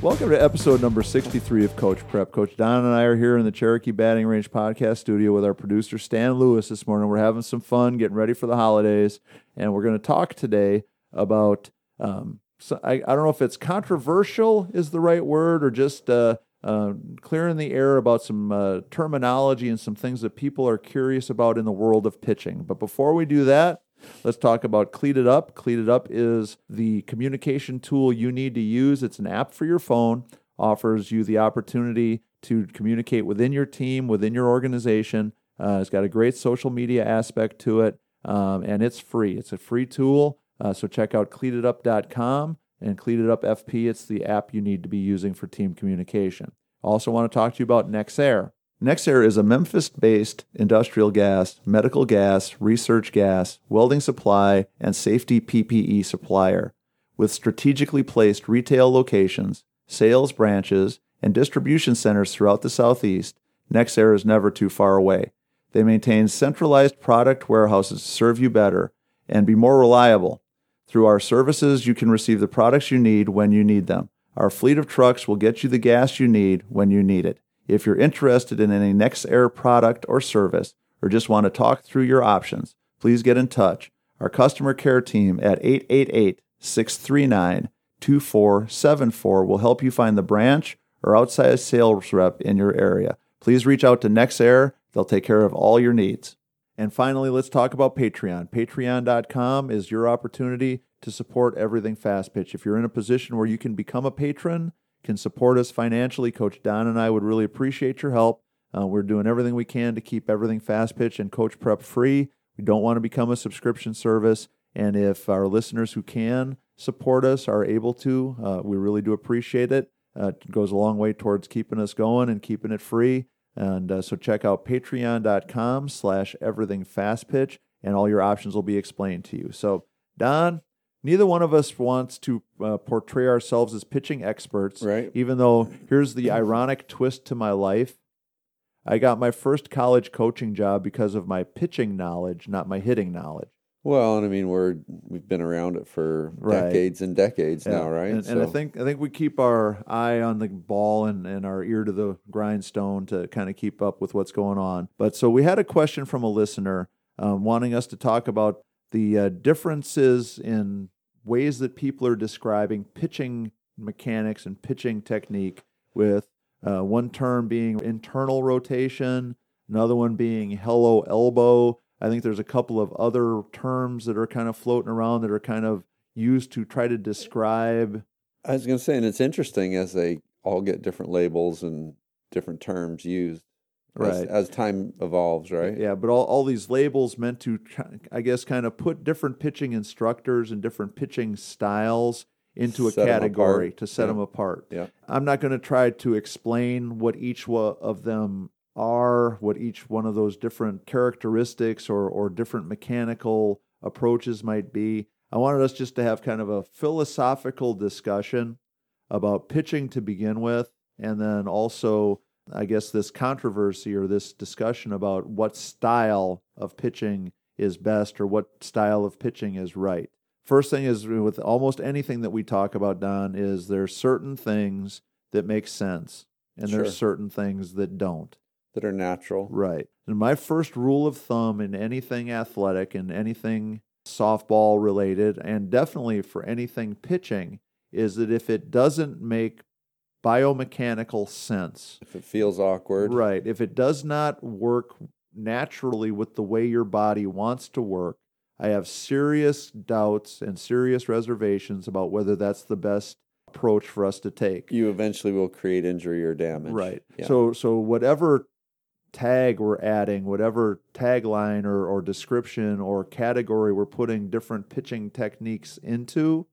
Welcome to episode number 63 of Coach Prep. Coach Don and I are here in the Cherokee Batting Range podcast studio with our producer Stan Lewis this morning. We're having some fun, getting ready for the holidays, and we're going to talk today about. Um, so I, I don't know if it's controversial is the right word or just uh, uh, clearing the air about some uh, terminology and some things that people are curious about in the world of pitching. But before we do that, Let's talk about Cleated Up. Cleated Up is the communication tool you need to use. It's an app for your phone, offers you the opportunity to communicate within your team, within your organization. Uh, it's got a great social media aspect to it, um, and it's free. It's a free tool. Uh, so check out cleatedup.com and Cleated Up FP. It's the app you need to be using for team communication. Also, want to talk to you about Nexair. Nexair is a Memphis based industrial gas, medical gas, research gas, welding supply, and safety PPE supplier. With strategically placed retail locations, sales branches, and distribution centers throughout the Southeast, Nexair is never too far away. They maintain centralized product warehouses to serve you better and be more reliable. Through our services, you can receive the products you need when you need them. Our fleet of trucks will get you the gas you need when you need it. If you're interested in any Nexair product or service, or just want to talk through your options, please get in touch. Our customer care team at 888 639 2474 will help you find the branch or outside sales rep in your area. Please reach out to Nexair, they'll take care of all your needs. And finally, let's talk about Patreon. Patreon.com is your opportunity to support everything fast pitch. If you're in a position where you can become a patron, can support us financially, Coach Don and I would really appreciate your help. Uh, we're doing everything we can to keep everything fast pitch and coach prep free. We don't want to become a subscription service. And if our listeners who can support us are able to, uh, we really do appreciate it. Uh, it goes a long way towards keeping us going and keeping it free. And uh, so check out patreon.com slash everything fast pitch and all your options will be explained to you. So Don, neither one of us wants to uh, portray ourselves as pitching experts. Right. Even though here's the ironic twist to my life. I got my first college coaching job because of my pitching knowledge, not my hitting knowledge. Well, and I mean we're we've been around it for right. decades and decades yeah. now, right? And, so. and, I think I think we keep our eye on the ball and, and our ear to the grindstone to kind of keep up with what's going on. But so we had a question from a listener um, wanting us to talk about the uh, differences in ways that people are describing pitching mechanics and pitching technique, with uh, one term being internal rotation, another one being hello elbow. I think there's a couple of other terms that are kind of floating around that are kind of used to try to describe. I was going to say, and it's interesting as they all get different labels and different terms used right. as, as, time evolves, right? Yeah, but all, all these labels meant to, I guess, kind of put different pitching instructors and different pitching styles into a set category to set yeah. them apart. Yeah. I'm not going to try to explain what each of them are, what each one of those different characteristics or, or different mechanical approaches might be. I wanted us just to have kind of a philosophical discussion about pitching to begin with, and then also I guess, this controversy or this discussion about what style of pitching is best or what style of pitching is right. First thing is with almost anything that we talk about, Don, is there's certain things that make sense and sure. there's certain things that don't. That are natural. Right. And my first rule of thumb in anything athletic and anything softball related, and definitely for anything pitching, is that if it doesn't make biomechanical sense. If it feels awkward. Right. If it does not work naturally with the way your body wants to work, I have serious doubts and serious reservations about whether that's the best approach for us to take. You eventually will create injury or damage. Right. Yeah. So so whatever tag we're adding, whatever tagline or, or description or category we're putting different pitching techniques into,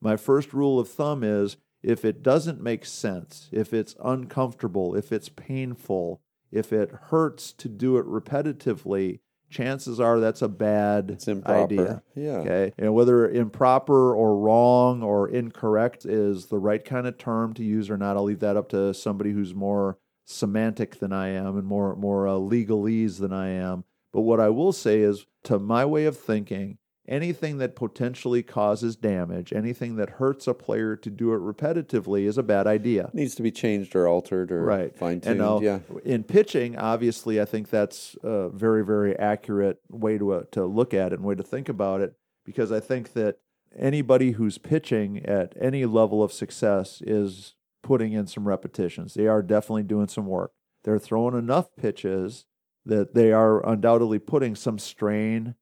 my first rule of thumb is if it doesn't make sense, if it's uncomfortable, if it's painful, if it hurts to do it repetitively, chances are that's a bad it's improper. idea. Yeah. Okay. And whether improper or wrong or incorrect is the right kind of term to use or not, I'll leave that up to somebody who's more semantic than I am and more more uh, legalese than I am. But what I will say is, to my way of thinking, anything that potentially causes damage, anything that hurts a player to do it repetitively is a bad idea. Needs to be changed or altered or right. fine tuned. Yeah. In pitching, obviously, I think that's a very, very accurate way to uh, to look at it and way to think about it because I think that anybody who's pitching at any level of success is putting in some repetitions. They are definitely doing some work. They're throwing enough pitches that they are undoubtedly putting some strain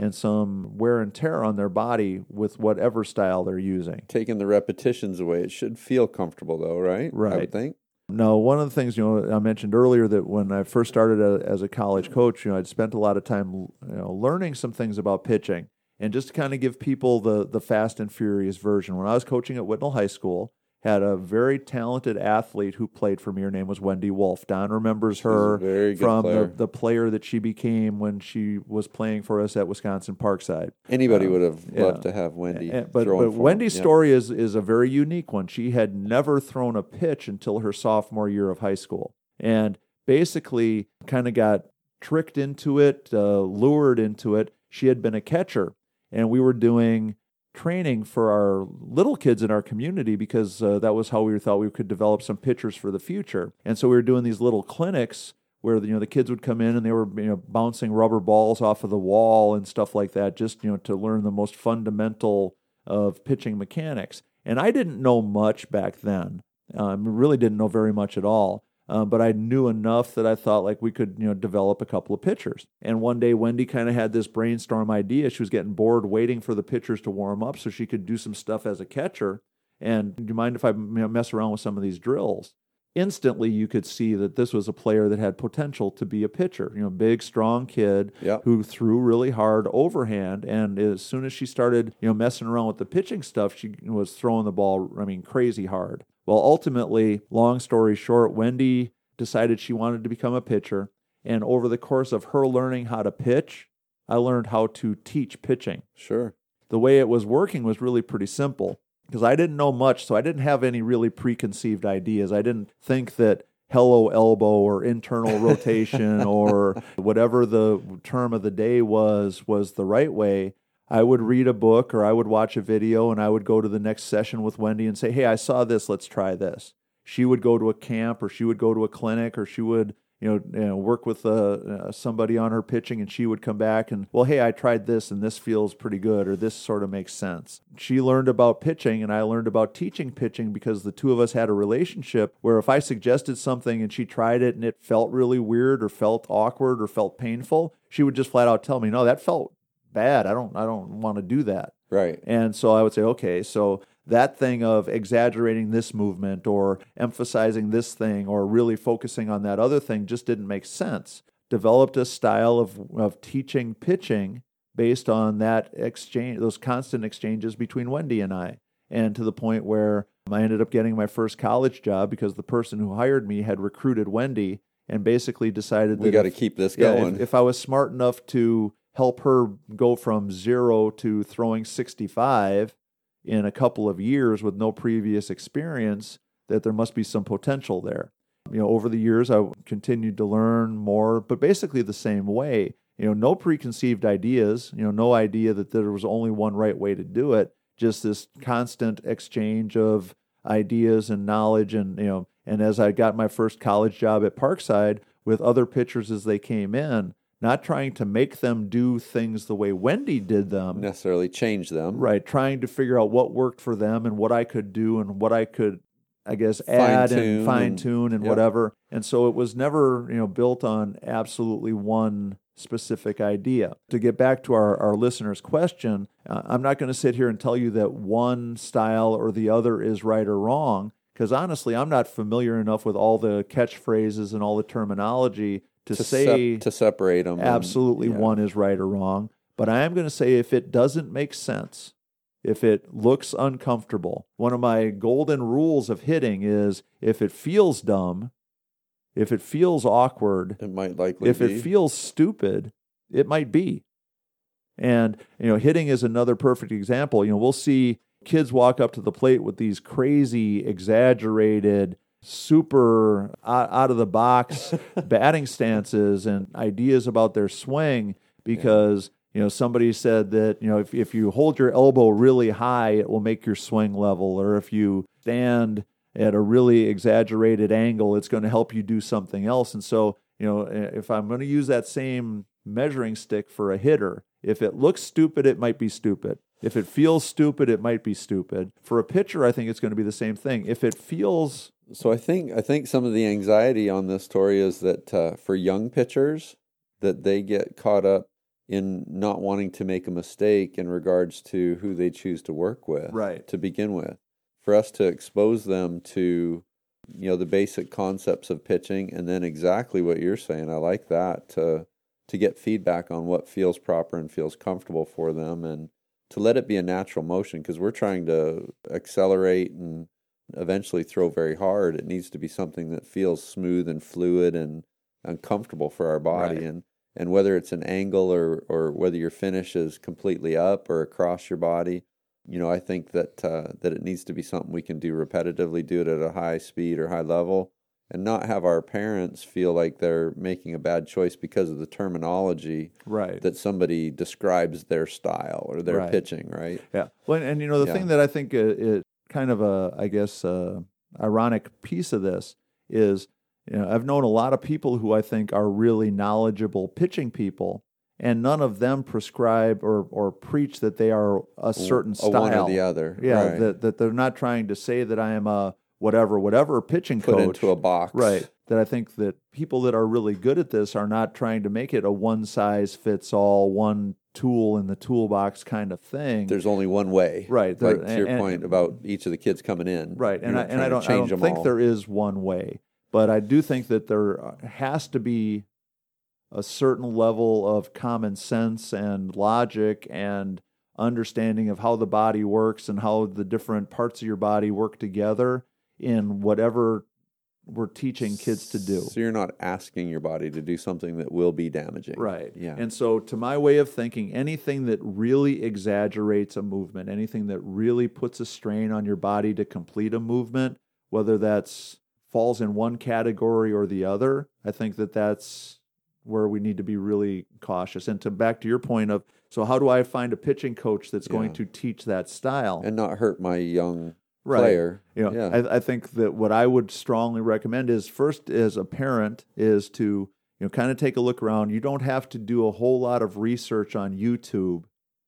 and some wear and tear on their body with whatever style they're using. Taking the repetitions away, it should feel comfortable though, right? Right. I would think. No, one of the things you know I mentioned earlier that when I first started a, as a college coach, you know, I'd spent a lot of time you know learning some things about pitching, and just to kind of give people the the fast and furious version. When I was coaching at Whitnall High School, had a very talented athlete who played for me. Her name was Wendy Wolf. Don remembers her from player. The, the player that she became when she was playing for us at Wisconsin Parkside. Anybody um, would have loved to have Wendy. And, but, but Wendy's story is is a very unique one. She had never thrown a pitch until her sophomore year of high school, and basically kind of got tricked into it, uh, lured into it. She had been a catcher, and we were doing training for our little kids in our community because uh, that was how we thought we could develop some pitchers for the future. And so we were doing these little clinics where you know the kids would come in and they were you know bouncing rubber balls off of the wall and stuff like that just you know to learn the most fundamental of pitching mechanics. And I didn't know much back then. Um, really didn't know very much at all. Uh, but I knew enough that I thought like we could, you know, develop a couple of pitchers. And one day Wendy kind of had this brainstorm idea. She was getting bored waiting for the pitchers to warm up so she could do some stuff as a catcher. And do you mind if I you know, mess around with some of these drills? Instantly, you could see that this was a player that had potential to be a pitcher. You know, big, strong kid yep. who threw really hard overhand. And as soon as she started, you know, messing around with the pitching stuff, she was throwing the ball. I mean, crazy hard. Well, ultimately, long story short, Wendy decided she wanted to become a pitcher. And over the course of her learning how to pitch, I learned how to teach pitching. Sure. The way it was working was really pretty simple because I didn't know much, so I didn't have any really preconceived ideas. I didn't think that hello elbow or internal rotation or whatever the term of the day was was the right way. I would read a book or I would watch a video and I would go to the next session with Wendy and say, Hey, I saw this, let's try this. She would go to a camp or she would go to a clinic or she would, you know, you know work with uh, uh, somebody on her pitching and she would come back and, well, hey, I tried this and this feels pretty good or this sort of makes sense. She learned about pitching and I learned about teaching pitching because the two of us had a relationship where if I suggested something and she tried it and it felt really weird or felt awkward or felt painful, she would just flat out tell me, no, that felt bad. I don't I don't want to do that. Right. And so I would say, okay, so that thing of exaggerating this movement or emphasizing this thing or really focusing on that other thing just didn't make sense. Developed a style of of teaching pitching based on that exchange those constant exchanges between Wendy and I. And to the point where I ended up getting my first college job because the person who hired me had recruited Wendy and basically decided that we got to keep this going. Yeah, if, if I was smart enough to help her go from zero to throwing 65 in a couple of years with no previous experience, that there must be some potential there. You know, over the years, I continued to learn more, but basically the same way. You know, no preconceived ideas, you know, no idea that there was only one right way to do it, just this constant exchange of ideas and knowledge. And, you know, and as I got my first college job at Parkside with other pitchers as they came in, not trying to make them do things the way Wendy did them. Necessarily change them. Right. Trying to figure out what worked for them and what I could do and what I could, I guess, add fine-tune and fine tune and, and yep. whatever. And so it was never, you know, built on absolutely one specific idea. To get back to our, our listener's question, uh, I'm not going to sit here and tell you that one style or the other is right or wrong because honestly, I'm not familiar enough with all the catchphrases and all the terminology to, to say sep- to separate them. Absolutely, and, yeah. one is right or wrong. But I am going to say if it doesn't make sense, if it looks uncomfortable, one of my golden rules of hitting is if it feels dumb, if it feels awkward, it might likely. If be. it feels stupid, it might be. And you know, hitting is another perfect example. You know, we'll see kids walk up to the plate with these crazy, exaggerated super out, of the box batting stances and ideas about their swing because You know, somebody said that, you know, if, if you hold your elbow really high, it will make your swing level. Or if you stand at a really exaggerated angle, it's going to help you do something else. And so, you know, if I'm going to use that same measuring stick for a hitter, if it looks stupid, it might be stupid. If it feels stupid, it might be stupid. For a pitcher, I think it's going to be the same thing. If it feels so, I think I think some of the anxiety on this story is that uh, for young pitchers, that they get caught up in not wanting to make a mistake in regards to who they choose to work with, right? To begin with, for us to expose them to you know the basic concepts of pitching, and then exactly what you're saying. I like that to to get feedback on what feels proper and feels comfortable for them, and to let it be a natural motion because we're trying to accelerate and eventually throw very hard. It needs to be something that feels smooth and fluid and uncomfortable for our body, right. and and whether it's an angle or or whether your finish is completely up or across your body you know i think that uh, that it needs to be something we can do repetitively do it at a high speed or high level and not have our parents feel like they're making a bad choice because of the terminology right that somebody describes their style or their right. pitching right yeah well and you know the yeah. thing that i think is kind of a i guess uh, ironic piece of this is you know, I've known a lot of people who I think are really knowledgeable pitching people, and none of them prescribe or, or preach that they are a certain a style. One or the other. Yeah, right. that, that they're not trying to say that I am a whatever, whatever pitching Put coach. into a box. Right. That I think that people that are really good at this are not trying to make it a one size fits all, one tool in the toolbox kind of thing. There's only one way. Right. Like to your and, point about each of the kids coming in. Right. And I, and I don't, I don't think all. there is one way. But I do think that there has to be a certain level of common sense and logic and understanding of how the body works and how the different parts of your body work together in whatever we're teaching kids to do. So you're not asking your body to do something that will be damaging. Right. Yeah. And so to my way of thinking, anything that really exaggerates a movement, anything that really puts a strain on your body to complete a movement, whether that's falls in one category or the other, I think that that's where we need to be really cautious. And to back to your point of, so how do I find a pitching coach that's yeah. going to teach that style and not hurt my young right. player? You know, yeah. I, I think that what I would strongly recommend is first, as a parent, is to you know kind of take a look around. You don't have to do a whole lot of research on YouTube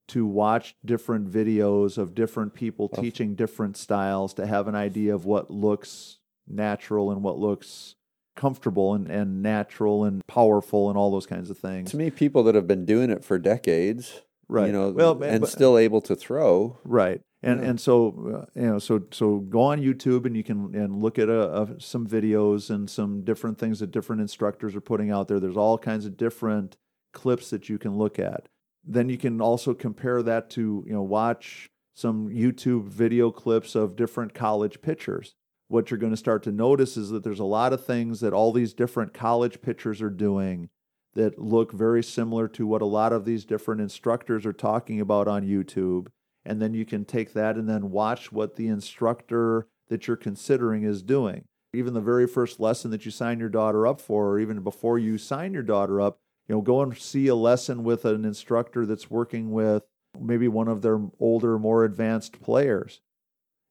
to watch different videos of different people teaching different styles to have an idea of what looks natural and what looks comfortable and, and natural and powerful and all those kinds of things. To me, people that have been doing it for decades, right? You know, well, and but, still able to throw, right? And yeah. and so uh, you know, so so go on YouTube and you can and look at a, a, some videos and some different things that different instructors are putting out there. There's all kinds of different clips that you can look at. Then you can also compare that to you know watch some YouTube video clips of different college pitchers what you're going to start to notice is that there's a lot of things that all these different college pitchers are doing that look very similar to what a lot of these different instructors are talking about on YouTube. And then you can take that and then watch what the instructor that you're considering is doing. Even the very first lesson that you sign your daughter up for, or even before you sign your daughter up, you know, go and see a lesson with an instructor that's working with maybe one of their older, more advanced players.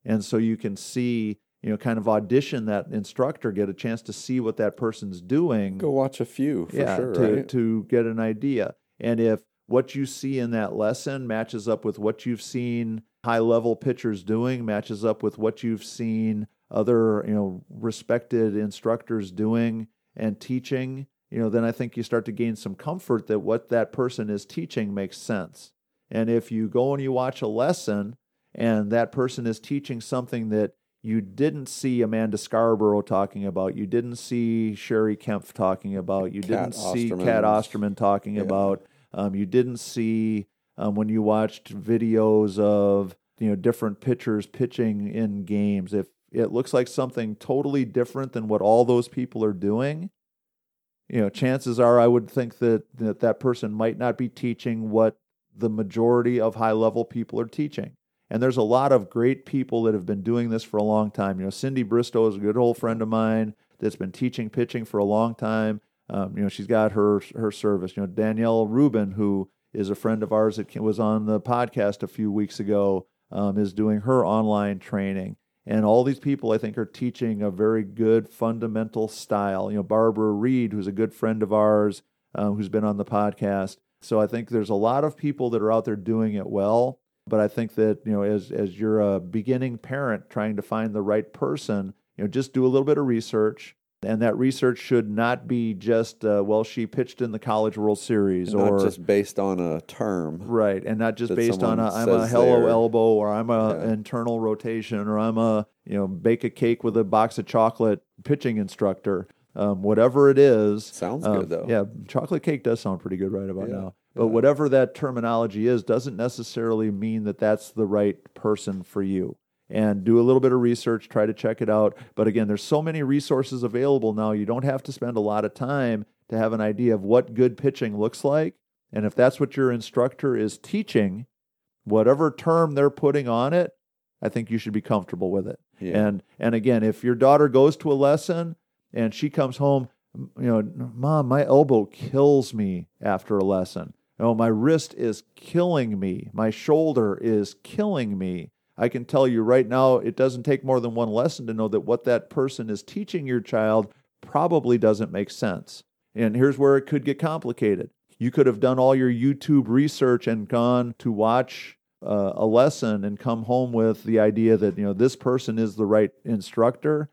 And so you can see you know, kind of audition that instructor, get a chance to see what that person's doing. Go watch a few, yeah, sure, to, right? to get an idea. And if what you see in that lesson matches up with what you've seen high level pitchers doing, matches up with what you've seen other, you know, respected instructors doing and teaching, you know, then I think you start to gain some comfort that what that person is teaching makes sense. And if you go and you watch a lesson and that person is teaching something that you didn't see Amanda Scarborough talking about, you didn't see Cheri Kempf talking about, you Cat didn't see Cat Osterman talking yeah. about, um, you didn't see um, when you watched videos of you know different pitchers pitching in games. If it looks like something totally different than what all those people are doing, you know, chances are I would think that that, that person might not be teaching what the majority of high level people are teaching. And there's a lot of great people that have been doing this for a long time. You know, Cindy Bristow is a good old friend of mine that's been teaching pitching for a long time. Um, you know, she's got her her service. You know, Danielle Rubin, who is a friend of ours that was on the podcast a few weeks ago, um, is doing her online training. And all these people, I think, are teaching a very good fundamental style. You know, Barbara Reed, who's a good friend of ours, um, who's been on the podcast. So I think there's a lot of people that are out there doing it well. But I think that you know, as as you're a beginning parent trying to find the right person, you know, just do a little bit of research. And that research should not be just, uh, well, she pitched in the College World Series, Not or just based on a term. right, and not just based on a, I'm a hello elbow, or I'm a Yeah. internal rotation, or I'm a you know bake a cake with a box of chocolate pitching instructor. Um, whatever it is, Sounds um, good though. yeah, chocolate cake does sound pretty good right about Yeah, now. But whatever that terminology is, doesn't necessarily mean that that's the right person for you. And do a little bit of research, try to check it out. But again, there's so many resources available now. You don't have to spend a lot of time to have an idea of what good pitching looks like. And if that's what your instructor is teaching, whatever term they're putting on it, I think you should be comfortable with it. Yeah. And and again, if your daughter goes to a lesson and she comes home, you know, mom, my elbow kills me after a lesson. Oh, my wrist is killing me. My shoulder is killing me. I can tell you right now, it doesn't take more than one lesson to know that what that person is teaching your child probably doesn't make sense. And here's where it could get complicated. You could have done all your YouTube research and gone to watch uh, a lesson and come home with the idea that you know this person is the right instructor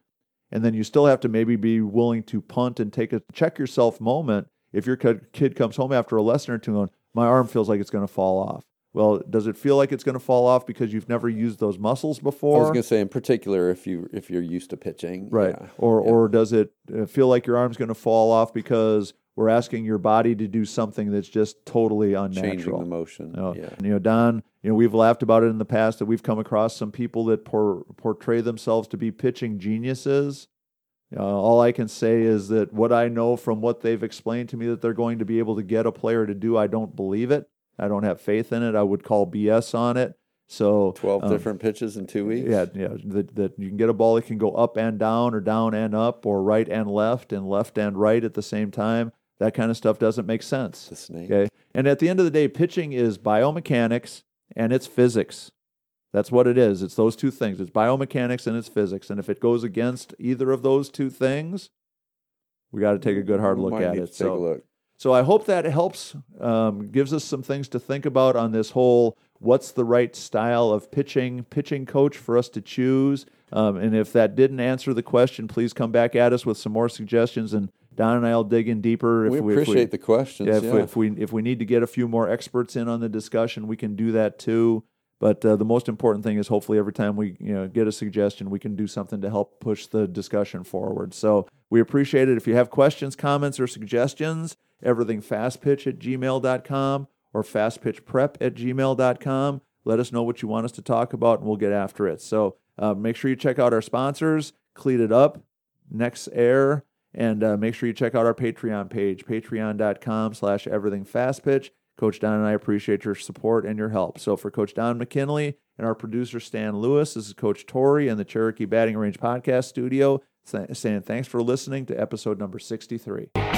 and then you still have to maybe be willing to punt and take a check yourself moment if your kid kid comes home after a lesson or two and my arm feels like it's going to fall off well does it feel like it's going to fall off because you've never used those muscles before? I was going to say, in particular, if you if you're used to pitching, right yeah. or yeah. or does it uh, feel like your arm's going to fall off because we're asking your body to do something that's just totally unnatural. changing the motion. Oh, Yeah, and, you know, Don, you know, we've laughed about it in the past that we've come across some people that por- portray themselves to be pitching geniuses. Uh, all I can say is that what I know from what they've explained to me that they're going to be able to get a player to do, I don't believe it. I don't have faith in it. I would call BS on it. So twelve um, different pitches in two weeks. yeah, yeah, that, that you can get a ball that can go up and down or down and up or right and left and left and right at the same time. That kind of stuff doesn't make sense. Okay. And at the end of the day, pitching is biomechanics and it's physics. That's what it is. It's those two things. It's biomechanics and it's physics. And if it goes against either of those two things, we got to take a good hard look at it. Take So, a look. So I hope that helps, um, gives us some things to think about on this whole what's the right style of pitching pitching coach for us to choose. Um, and if that didn't answer the question, please come back at us with some more suggestions, and Don and I'll dig in deeper. If we we, if appreciate the questions. yeah, Yeah, if, We, if we if we need to get a few more experts in on the discussion, we can do that too. But uh, the most important thing is hopefully every time we you know get a suggestion, we can do something to help push the discussion forward. So we appreciate it. If you have questions, comments, or suggestions, everything fastpitch at gmail.com or fastpitchprep at gmail.com. Let us know what you want us to talk about, and we'll get after it. So uh, make sure you check out our sponsors, Cleated Up, Nexair, and uh, make sure you check out our Patreon page, patreon.com slash everything fast pitch. Coach Don and I appreciate your support and your help. So for Coach Don McKinley and our producer Stan Lewis, this is Coach Tori in the Cherokee Batting Range Podcast Studio saying thanks for listening to episode number 63.